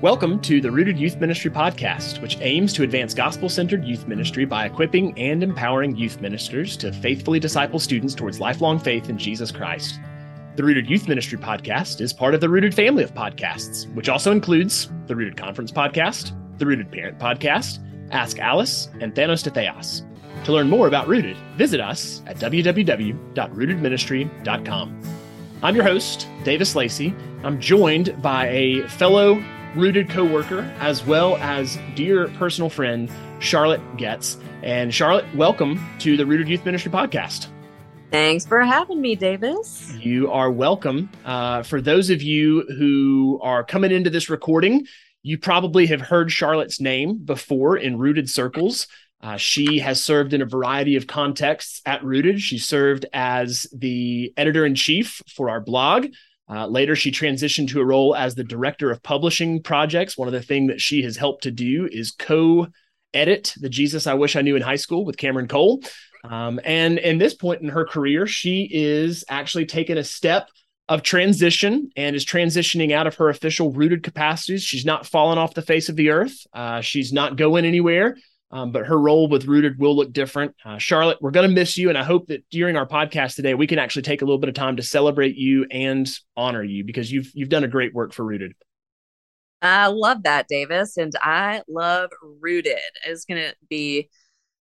Welcome to the Rooted Youth Ministry Podcast, which aims to advance gospel centered youth ministry by equipping and empowering youth ministers to faithfully disciple students towards lifelong faith in Jesus Christ. The Rooted Youth Ministry Podcast is part of the Rooted family of podcasts, which also includes the Rooted Conference Podcast, the Rooted Parent Podcast, Ask Alice, and Thanos to Theos. To learn more about Rooted, visit us at www.rootedministry.com. I'm your host, Davis Lacey. I'm joined by a fellow rooted coworker, as well as dear personal friend, Charlotte Getz. And Charlotte, welcome to the Rooted Youth Ministry Podcast. Thanks for having me, Davis. You are welcome. Uh, for those of you who are coming into this recording, you probably have heard Charlotte's name before in Rooted circles. Uh, she has served in a variety of contexts at Rooted. She served as the editor in chief for our blog. Uh, later, she transitioned to a role as the director of publishing projects. One of the things that she has helped to do is co edit The Jesus I Wish I Knew in High School with Cameron Cole. Um, and in this point in her career, she is actually taking a step of transition and is transitioning out of her official rooted capacities. She's not fallen off the face of the earth. Uh, she's not going anywhere. Um, but her role with Rooted will look different. Uh, Charlotte, we're going to miss you. And I hope that during our podcast today, we can actually take a little bit of time to celebrate you and honor you because you've, you've done a great work for Rooted. I love that, Davis. And I love Rooted. It's going to be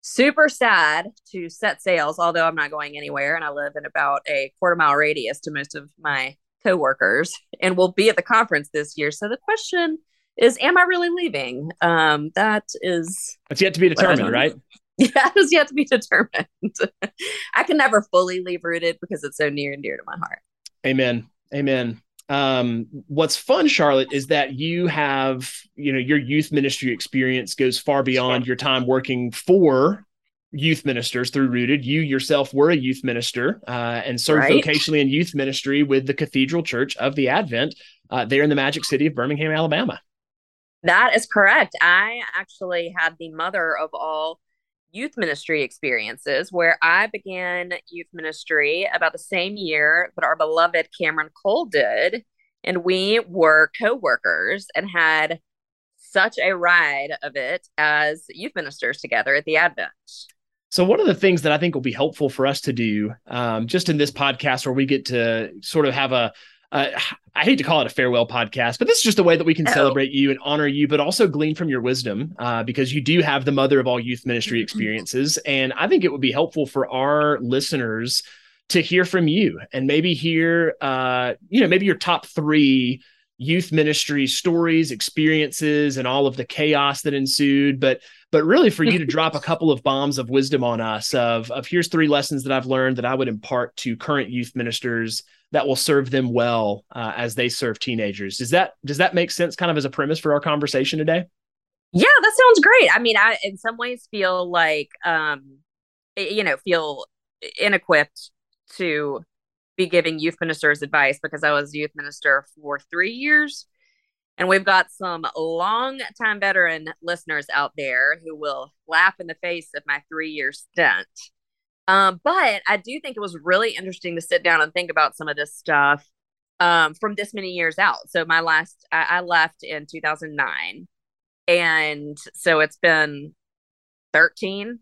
super sad to set sails, although I'm not going anywhere. And I live in about a quarter mile radius to most of my coworkers and we'll be at the conference this year. So the question is am I really leaving? Um, that is it's yet to be determined, right? Yeah, it's yet to be determined. I can never fully leave rooted because it's so near and dear to my heart. Amen. Amen. Um, what's fun, Charlotte, is that you have, you know, your youth ministry experience goes far beyond your time working for youth ministers through Rooted. You yourself were a youth minister uh, and served right. vocationally in youth ministry with the Cathedral Church of the Advent uh, there in the Magic City of Birmingham, Alabama. That is correct. I actually had the mother of all youth ministry experiences where I began youth ministry about the same year that our beloved Cameron Cole did. And we were co workers and had such a ride of it as youth ministers together at the Advent. So, one of the things that I think will be helpful for us to do um, just in this podcast, where we get to sort of have a uh, I hate to call it a farewell podcast, but this is just a way that we can oh. celebrate you and honor you, but also glean from your wisdom uh, because you do have the mother of all youth ministry experiences. and I think it would be helpful for our listeners to hear from you and maybe hear, uh, you know, maybe your top three youth ministry stories, experiences, and all of the chaos that ensued. But but really for you to drop a couple of bombs of wisdom on us of of here's three lessons that I've learned that I would impart to current youth ministers that will serve them well uh, as they serve teenagers. Does that does that make sense? Kind of as a premise for our conversation today. Yeah, that sounds great. I mean, I in some ways feel like um, you know feel inequipped to be giving youth ministers advice because I was youth minister for three years. And we've got some long time veteran listeners out there who will laugh in the face of my three year stint. Um, but I do think it was really interesting to sit down and think about some of this stuff um, from this many years out. So my last, I, I left in 2009. And so it's been 13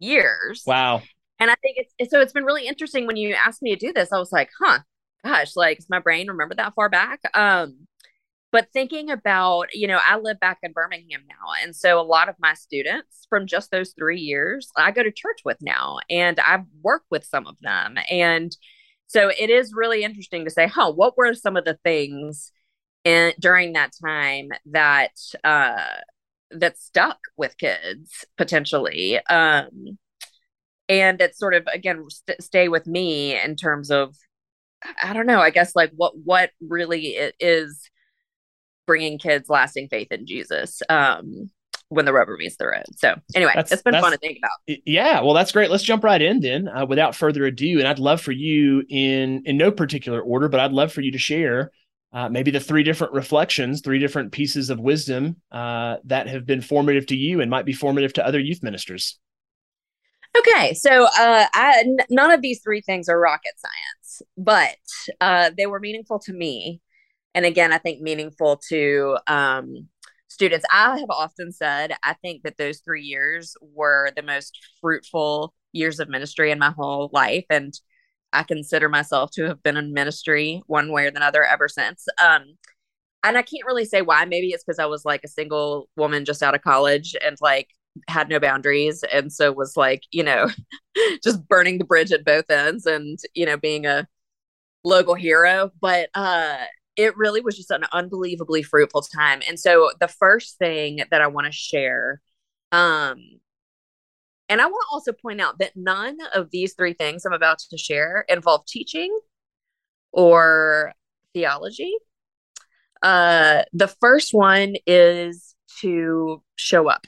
years. Wow. And I think it's, so it's been really interesting when you asked me to do this. I was like, huh, gosh, like, my brain remember that far back? Um, but thinking about, you know, I live back in Birmingham now. And so a lot of my students from just those three years, I go to church with now and I've worked with some of them. And so it is really interesting to say, huh, what were some of the things in, during that time that, uh, that stuck with kids potentially? Um, and it sort of, again, st- stay with me in terms of, I don't know, I guess like what, what really is bringing kids lasting faith in Jesus um, when the rubber meets the road. So anyway, that's, it's been fun to think about. Yeah, well, that's great. Let's jump right in then, uh, without further ado. And I'd love for you, in in no particular order, but I'd love for you to share uh, maybe the three different reflections, three different pieces of wisdom uh, that have been formative to you and might be formative to other youth ministers. Okay, so uh, I, n- none of these three things are rocket science, but uh, they were meaningful to me and again, I think meaningful to um, students. I have often said I think that those three years were the most fruitful years of ministry in my whole life, and I consider myself to have been in ministry one way or another ever since. Um, and I can't really say why. Maybe it's because I was like a single woman just out of college and like had no boundaries, and so was like you know just burning the bridge at both ends, and you know being a local hero. But uh, it really was just an unbelievably fruitful time. And so the first thing that I want to share, um, and I want to also point out that none of these three things I'm about to share involve teaching or theology. Uh, the first one is to show up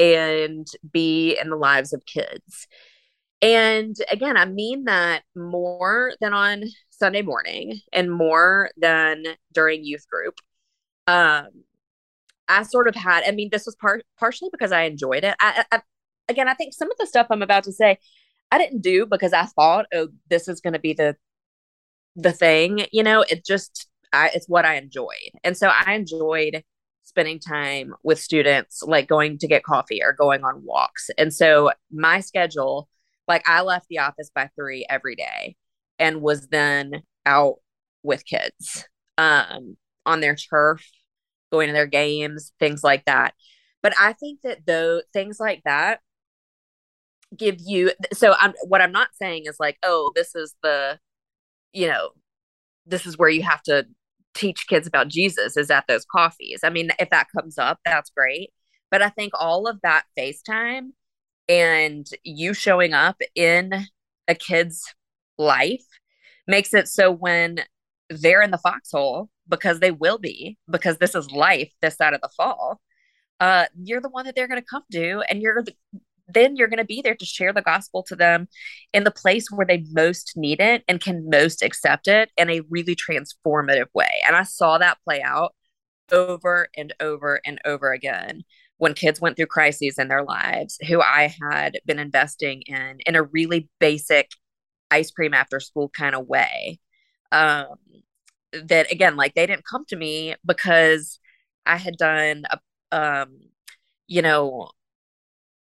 and be in the lives of kids. And again, I mean that more than on Sunday morning and more than during youth group. Um, I sort of had, I mean, this was part partially because I enjoyed it. I, I, again, I think some of the stuff I'm about to say, I didn't do because I thought, oh, this is going to be the the thing. You know, it just, I, it's what I enjoyed, and so I enjoyed spending time with students, like going to get coffee or going on walks. And so my schedule, like I left the office by three every day and was then out with kids um, on their turf, going to their games, things like that. But I think that though things like that give you so I'm what I'm not saying is like, oh, this is the you know, this is where you have to teach kids about Jesus is at those coffees. I mean, if that comes up, that's great. But I think all of that FaceTime and you showing up in a kid's life makes it so when they're in the foxhole because they will be because this is life this side of the fall uh you're the one that they're going to come to and you're the, then you're going to be there to share the gospel to them in the place where they most need it and can most accept it in a really transformative way. And i saw that play out over and over and over again when kids went through crises in their lives who i had been investing in in a really basic ice cream after school kind of way. Um, that again, like they didn't come to me because I had done a, um, you know,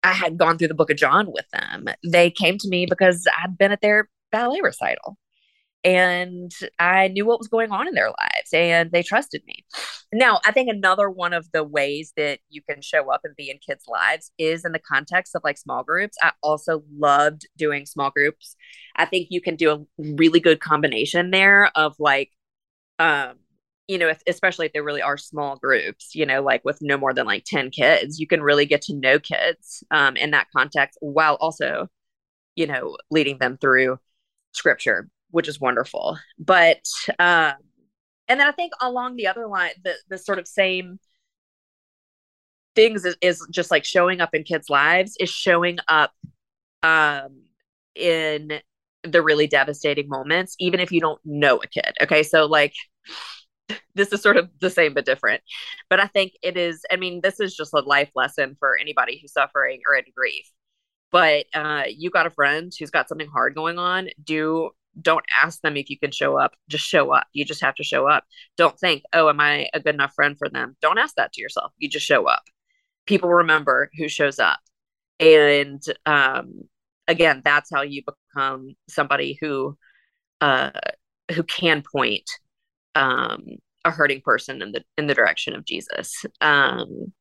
I had gone through the book of John with them. They came to me because I'd been at their ballet recital and I knew what was going on in their lives and they trusted me. Now, I think another one of the ways that you can show up and be in kids' lives is in the context of like small groups. I also loved doing small groups. I think you can do a really good combination there of like, um, you know, if, especially if there really are small groups, you know, like with no more than like 10 kids, you can really get to know kids um, in that context while also, you know, leading them through scripture which is wonderful. But um, and then I think along the other line, the the sort of same things is, is just like showing up in kids' lives is showing up um in the really devastating moments, even if you don't know a kid. Okay, so like this is sort of the same but different. But I think it is, I mean, this is just a life lesson for anybody who's suffering or in grief. But uh, you got a friend who's got something hard going on, do don't ask them if you can show up. Just show up. You just have to show up. Don't think, oh, am I a good enough friend for them? Don't ask that to yourself. You just show up. People remember who shows up. And um, again, that's how you become somebody who uh, who can point um, a hurting person in the in the direction of Jesus. Um,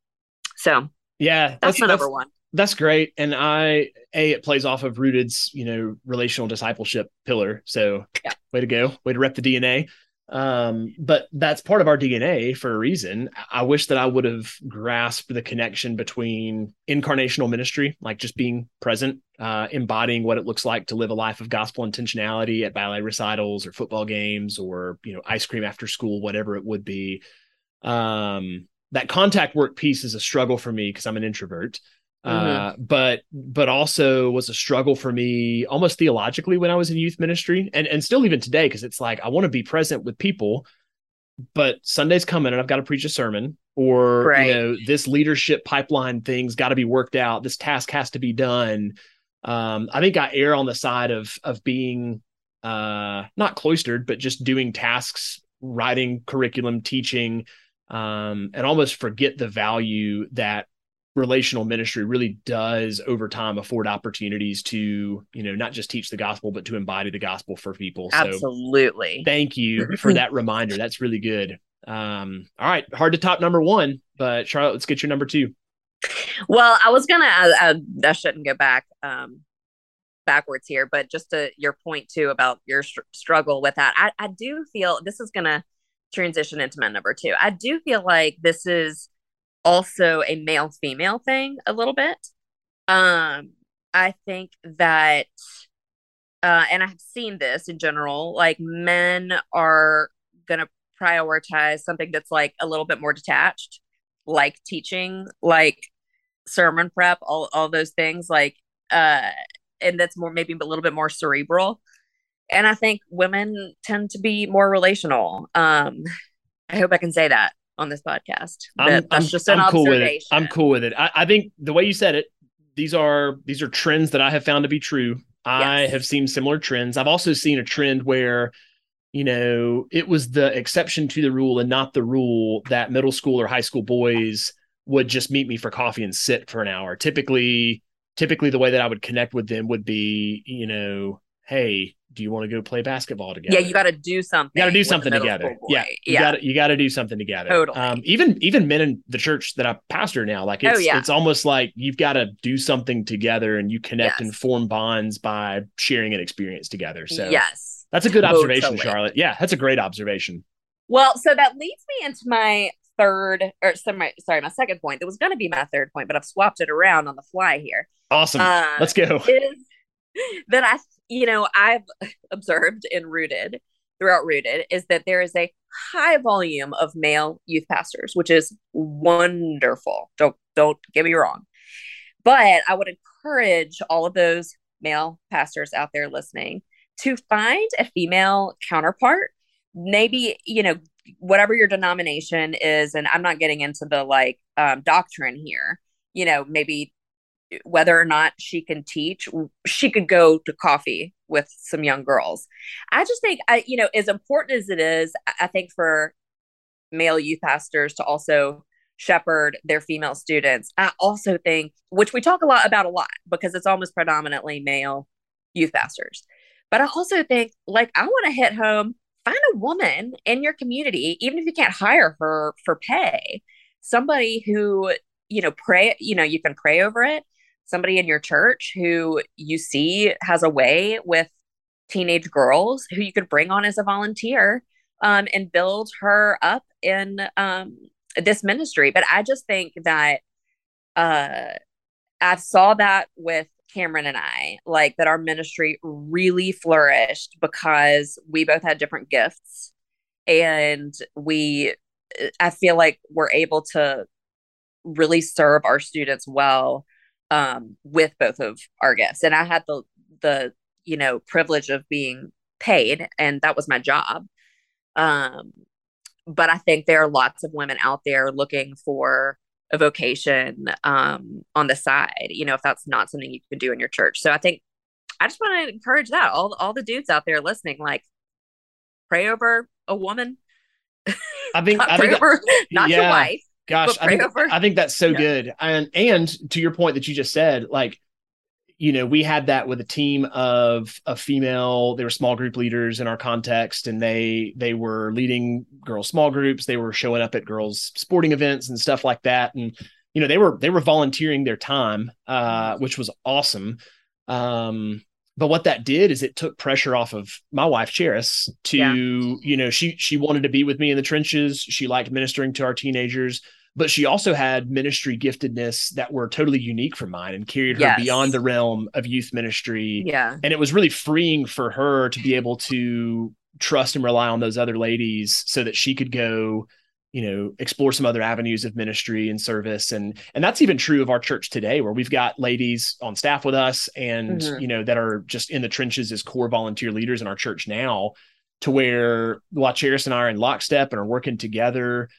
so yeah, that's, that's number that's, one that's great. And i a it plays off of rooted's you know relational discipleship pillar. So yeah. way to go. Way to rep the dna um, but that's part of our dna for a reason. I wish that i would have grasped the connection between incarnational ministry like just being present uh, embodying what it looks like to live a life of gospel intentionality at ballet recitals or football games or you know ice cream after school whatever it would be. Um, that contact work piece is a struggle for me because i'm an introvert Mm-hmm. Uh, but but also was a struggle for me almost theologically when I was in youth ministry and and still even today because it's like I want to be present with people but Sunday's coming and I've got to preach a sermon or right. you know this leadership pipeline thing's got to be worked out this task has to be done um, I think I err on the side of of being uh, not cloistered but just doing tasks writing curriculum, teaching, um, and almost forget the value that relational ministry really does over time afford opportunities to you know not just teach the gospel but to embody the gospel for people. Absolutely. so thank you for that reminder. That's really good. Um all right. Hard to top number one but charlotte let's get your number two. Well i was gonna i, I, I shouldn't go back um backwards here but just to your point too about your str- struggle with that I, I do feel this is gonna transition into my number two. I do feel like this is also a male female thing a little bit. Um, I think that, uh, and I've seen this in general, like men are going to prioritize something that's like a little bit more detached, like teaching, like sermon prep, all, all those things, like, uh, and that's more maybe a little bit more cerebral. And I think women tend to be more relational. Um, I hope I can say that on this podcast. I'm, that's I'm, just an I'm. Cool with it. I'm cool with it. I, I, think the way you said it, these are these are trends that I have found to be true. I yes. have seen similar trends. I've also seen a trend where, you know, it was the exception to the rule and not the rule that middle school or high school boys would just meet me for coffee and sit for an hour. Typically, typically the way that I would connect with them would be, you know, hey, do you want to go play basketball together? Yeah, you got to do something. You got to do something together. Yeah, you yeah. got you got to do something together. Totally. Um, even even men in the church that I pastor now, like it's oh, yeah. it's almost like you've got to do something together, and you connect yes. and form bonds by sharing an experience together. So yes, that's a good observation. Charlotte. Yeah, that's a great observation. Well, so that leads me into my third or sorry, sorry, my second point. That was going to be my third point, but I've swapped it around on the fly here. Awesome. Uh, Let's go. Is that I you know, I've observed and rooted throughout Rooted is that there is a high volume of male youth pastors, which is wonderful. Don't don't get me wrong. But I would encourage all of those male pastors out there listening to find a female counterpart. Maybe, you know, whatever your denomination is, and I'm not getting into the like um, doctrine here, you know, maybe whether or not she can teach she could go to coffee with some young girls. I just think i you know as important as it is i think for male youth pastors to also shepherd their female students i also think which we talk a lot about a lot because it's almost predominantly male youth pastors. But i also think like i want to hit home find a woman in your community even if you can't hire her for pay somebody who you know pray you know you can pray over it somebody in your church who you see has a way with teenage girls who you could bring on as a volunteer um, and build her up in um, this ministry. But I just think that uh, I saw that with Cameron and I, like that our ministry really flourished because we both had different gifts. And we, I feel like we're able to really serve our students well um, with both of our gifts. And I had the the you know privilege of being paid, and that was my job. Um, but I think there are lots of women out there looking for a vocation um, on the side. You know, if that's not something you can do in your church. So I think I just want to encourage that all all the dudes out there listening, like pray over a woman. I think not I think over, not yeah. your wife. Gosh, I think, I think that's so yeah. good. And and to your point that you just said, like, you know, we had that with a team of a female, they were small group leaders in our context, and they they were leading girls' small groups, they were showing up at girls' sporting events and stuff like that. And, you know, they were they were volunteering their time, uh, which was awesome. Um, but what that did is it took pressure off of my wife Cheris to, yeah. you know, she she wanted to be with me in the trenches. She liked ministering to our teenagers but she also had ministry giftedness that were totally unique from mine and carried her yes. beyond the realm of youth ministry. Yeah. And it was really freeing for her to be able to trust and rely on those other ladies so that she could go you know explore some other avenues of ministry and service and and that's even true of our church today where we've got ladies on staff with us and mm-hmm. you know that are just in the trenches as core volunteer leaders in our church now to where Charis and I are in lockstep and are working together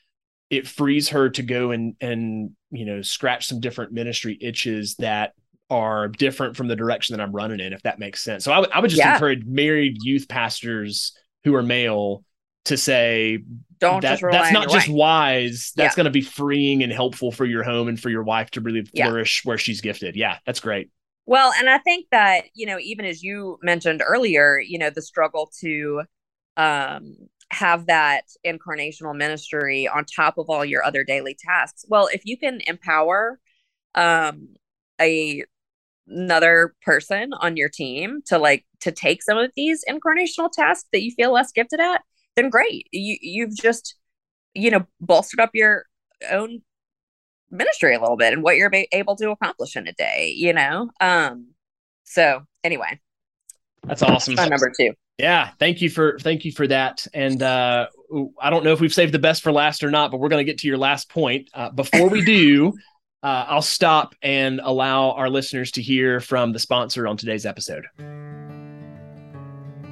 it frees her to go and and you know scratch some different ministry itches that are different from the direction that I'm running in, if that makes sense. So I, w- I would just yeah. encourage married youth pastors who are male to say don't that, that's not just wife. wise that's Yeah. going to be freeing and helpful for your home and for your wife to really Yeah. flourish where she's gifted yeah that's great Well, and I think that, you know, even as you mentioned earlier, you know, the struggle to um have that incarnational ministry on top of all your other daily tasks. Well, if you can empower um a another person on your team to like to take some of these incarnational tasks that you feel less gifted at, then great. You you've just you know bolstered up your own ministry a little bit and what you're able to accomplish in a day, you know? Um, so anyway, that's awesome my number two. Yeah thank you for thank you for that and uh i don't know if we've saved the best for last or not but we're going to get to your last point uh, before we do uh, i'll stop and allow our listeners to hear from the sponsor on today's episode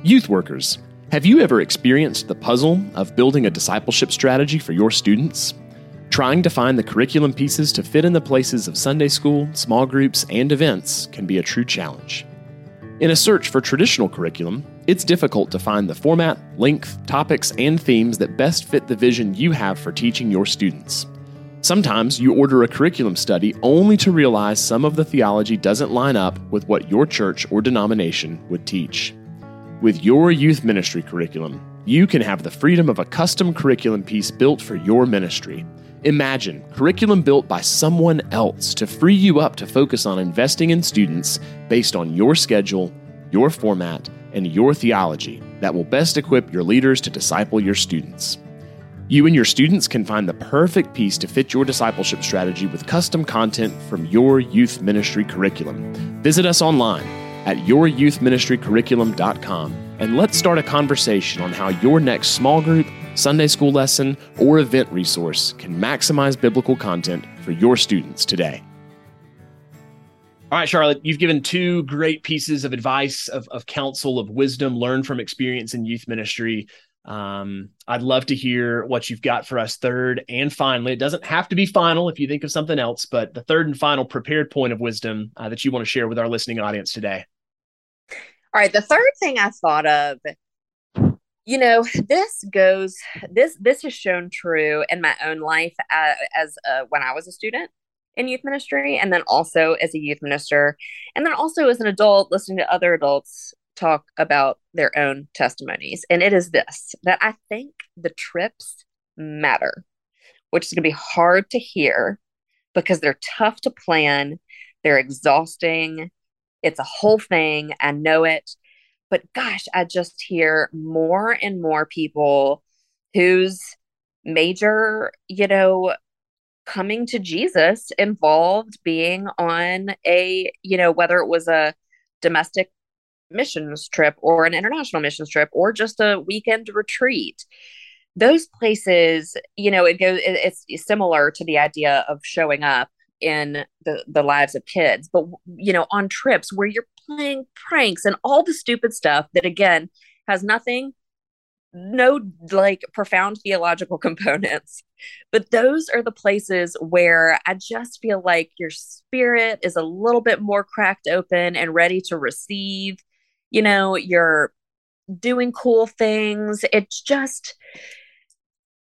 Youth workers, have you ever experienced the puzzle of building a discipleship strategy for your students? Trying to find the curriculum pieces to fit in the places of Sunday school, small groups, and events can be a true challenge. In a search for traditional curriculum, it's difficult to find the format, length, topics, and themes that best fit the vision you have for teaching your students. Sometimes you order a curriculum study only to realize some of the theology doesn't line up with what your church or denomination would teach. With your youth ministry curriculum, you can have the freedom of a custom curriculum piece built for your ministry. Imagine curriculum built by someone else to free you up to focus on investing in students based on your schedule, your format, and your theology that will best equip your leaders to disciple your students. You and your students can find the perfect piece to fit your discipleship strategy with custom content from your youth ministry curriculum. Visit us online at youryouthministrycurriculum.com and let's start a conversation on how your next small group, Sunday school lesson, or event resource can maximize biblical content for your students today. All right, Charlotte, you've given two great pieces of advice, of, of counsel, of wisdom learned from experience in youth ministry. Um, I'd love to hear what you've got for us third and finally. It doesn't have to be final if you think of something else, but the third and final prepared point of wisdom uh, that you want to share with our listening audience today. All right. The third thing I thought of, you know, this goes, this, this has shown true in my own life uh, as uh, when I was a student in youth ministry and then also as a youth minister and then also as an adult listening to other adults talk about their own testimonies. And it is this that i think the trips matter which is going to be hard to hear because they're tough to plan they're exhausting it's a whole thing i know it. But gosh i just hear more and more people whose major you know coming to Jesus involved being on a, you know, whether it was a domestic missions trip or an international missions trip or just a weekend retreat. Those places, you know, it goes, it's similar to the idea of showing up in the, the lives of kids, but, you know, on trips where you're playing pranks and all the stupid stuff that, again, has nothing no like profound theological components but those are the places where i just feel like your spirit is a little bit more cracked open and ready to receive you know you're doing cool things. It's just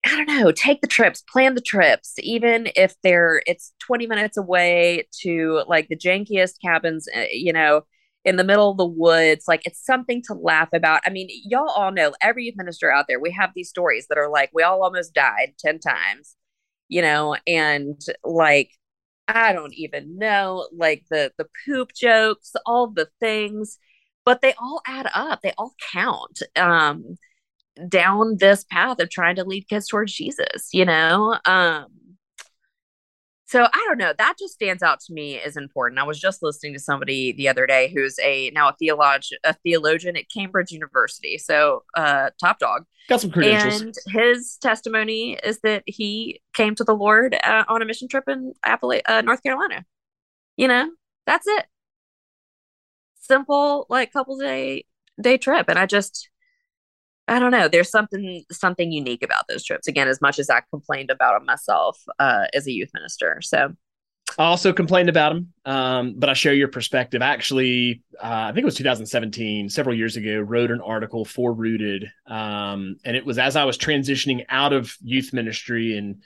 i don't know take the trips plan the trips even if they're it's 20 minutes away to like the jankiest cabins uh, you know in the middle of the woods. Like it's something to laugh about. I mean, y'all all know every youth minister out there, we have these stories that are like, we all almost died 10 times, you know, and like, I don't even know, like the the poop jokes, all the things, but they all add up. They all count um down this path of trying to lead kids towards Jesus, you know? Um so I don't know. That just stands out to me as important. I was just listening to somebody the other day who's a now a theologian, a theologian at Cambridge University. So uh, top dog. Got some credentials. And his testimony is that he came to the Lord uh, on a mission trip in Appala- uh, North Carolina. You know, that's it. Simple, like couple day day trip, and I just I don't know. There's something something unique about those trips. Again, as much as I complained about them myself uh, as a youth minister. So I also complained about them, um, but I share your perspective. Actually, uh, I think it was 2017, several years ago, wrote an article for Rooted, um, and it was as I was transitioning out of youth ministry and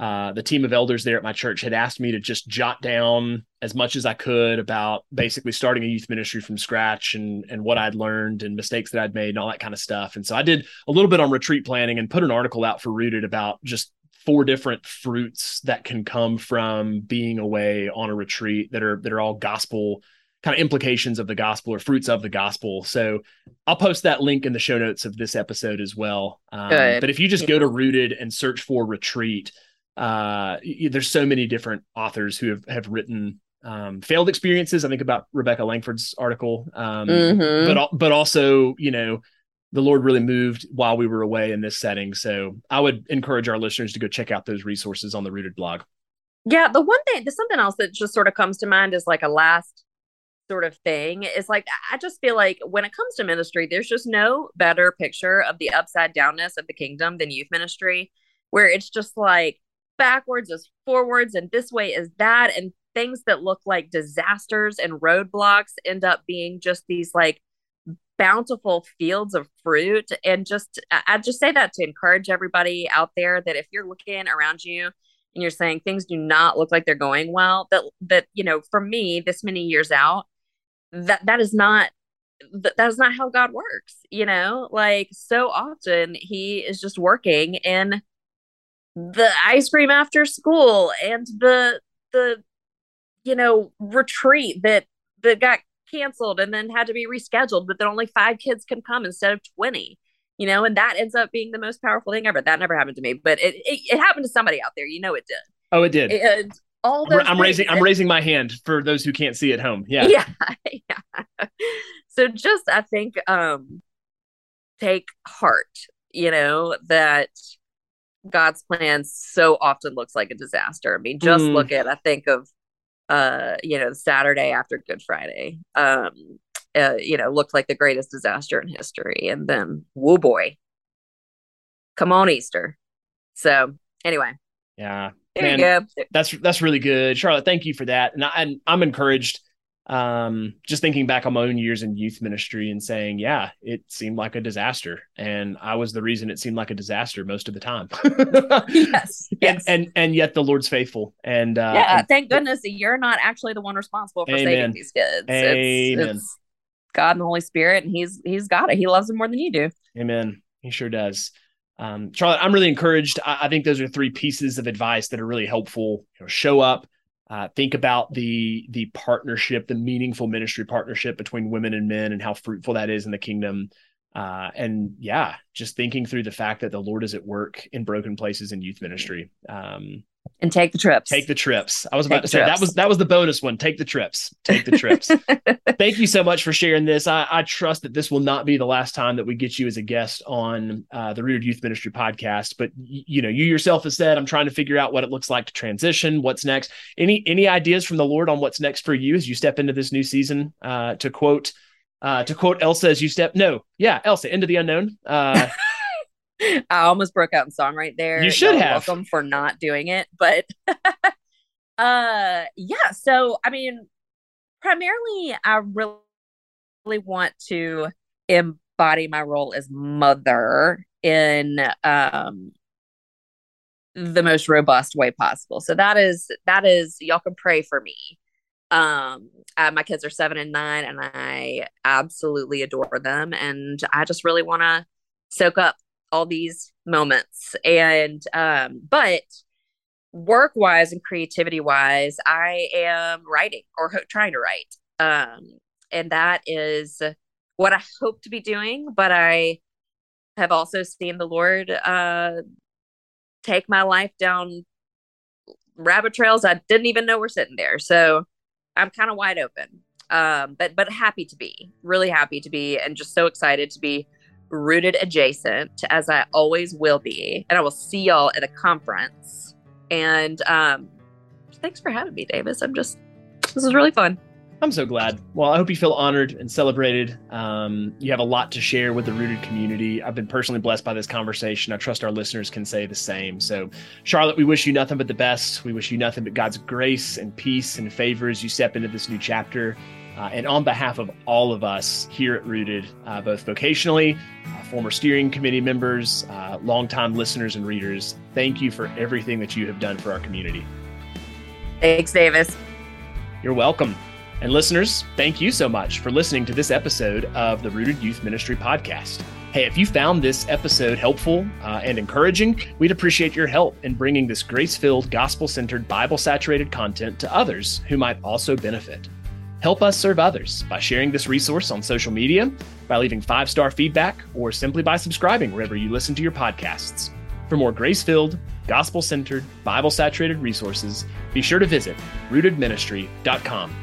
uh, the team of elders there at my church had asked me to just jot down as much as I could about basically starting a youth ministry from scratch and and what I'd learned and mistakes that I'd made and all that kind of stuff. And so I did a little bit on retreat planning and put an article out for Rooted about just four different fruits that can come from being away on a retreat that are that are all gospel kind of implications of the gospel or fruits of the gospel. So I'll post that link in the show notes of this episode as well. Um, but if you just go to Rooted and search for retreat, uh, there's so many different authors who have, have written um, failed experiences. I think about Rebecca Langford's article, um, mm-hmm. but but also you know the Lord really moved while we were away in this setting. So I would encourage our listeners to go check out those resources on the Rooted blog. Yeah, the one thing, there's something else that just sort of comes to mind is like a last sort of thing is like I just feel like when it comes to ministry, there's just no better picture of the upside downness of the kingdom than youth ministry, where it's just like backwards is forwards and this way is that and things that look like disasters and roadblocks end up being just these like bountiful fields of fruit. And just i just say that to encourage everybody out there that if you're looking around you and you're saying things do not look like they're going well that that you know for me this many years out that that is not that, that is not how god works you know? Like so often he is just working in the ice cream after school and the the you know retreat that that got canceled and then had to be rescheduled but then only five kids can come instead of 20 you know and that ends up being the most powerful thing ever. That never happened to me but it it, it happened to somebody out there. You know it did. Oh it did. And all those i'm, raising i'm raising my hand for those who can't see at home. Yeah. Yeah yeah. So just i think um take heart you know that God's plan so often looks like a disaster. I mean, just mm. look at I think of uh, you know, Saturday after Good Friday. Um, uh, you know, looked like the greatest disaster in history. And then woo boy. Come on, Easter. So anyway. Yeah. There Man, That's that's really good. Charlotte, thank you for that. And, I, and I'm encouraged um, just thinking back on my own years in youth ministry and saying, yeah, it seemed like a disaster. And I was the reason it seemed like a disaster most of the time. yes, yes. And, and, and yet the Lord's faithful. And uh, yeah, and, thank goodness you're not actually the one responsible for amen. saving these kids. Amen. It's, it's God and the Holy Spirit, and He's He's got it. He loves them more than you do. Amen. He sure does. Um, Charlotte, I'm really encouraged. I, I think those are three pieces of advice that are really helpful. You know, show up, uh, think about the the partnership, the meaningful ministry partnership between women and men, and how fruitful that is in the kingdom. Uh, and yeah, just thinking through the fact that the Lord is at work in broken places in youth ministry. Um, and take the trips. Take the trips. I was about to say trips. that was that was the bonus one. Take the trips. Take the trips. Thank you so much for sharing this. I, I, trust that this will not be the last time that we get you as a guest on uh, the Rooted Youth Ministry podcast. But y- you know, you yourself have said, I'm trying to figure out what it looks like to transition. What's next? Any any ideas from the Lord on what's next for you as you step into this new season? Uh, to quote, uh, to quote Elsa, as you step. No, yeah, Elsa, into the unknown. I almost broke out in song right there. You should You're have. Welcome for not doing it, but uh, yeah. So I mean, primarily, I really, really want to embody my role as mother in um the most robust way possible. So that is that is y'all can pray for me. Um, my kids are seven and nine, and I absolutely adore them, and I just really want to soak up all these moments. And um but work wise and creativity wise i am writing or ho- trying to write. Um and that is what i hope to be doing but i have also seen the lord uh take my life down rabbit trails i didn't even know were sitting there. So i'm kind of wide open. Um but but happy to be really happy to be and just so excited to be rooted adjacent as I always will be. And I will see y'all at a conference. And um, thanks for having me, Davis. I'm just, this is really fun. I'm so glad. Well, I hope you feel honored and celebrated. Um, you have a lot to share with the rooted community. I've been personally blessed by this conversation. I trust our listeners can say the same. So, Charlotte, we wish you nothing but the best. We wish you nothing but God's grace and peace and favor as you step into this new chapter. Uh, and on behalf of all of us here at Rooted, uh, both vocationally, uh, former steering committee members, uh, longtime listeners and readers, thank you for everything that you have done for our community. Thanks, Davis. You're welcome. And listeners, thank you so much for listening to this episode of the Rooted Youth Ministry podcast. Hey, if you found this episode helpful uh, and encouraging, we'd appreciate your help in bringing this grace filled, gospel centered, Bible saturated content to others who might also benefit. Help us serve others by sharing this resource on social media, by leaving five star feedback, or simply by subscribing wherever you listen to your podcasts. For more grace filled, gospel centered, Bible saturated resources, be sure to visit rootedministry.com.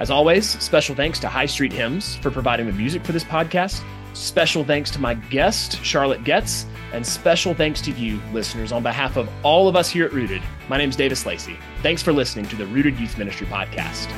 As always, special thanks to High Street Hymns for providing the music for this podcast. Special thanks to my guest, Charlotte Getz, and special thanks to you, listeners, on behalf of all of us here at Rooted. My name is Davis Lacey. Thanks for listening to the Rooted Youth Ministry Podcast.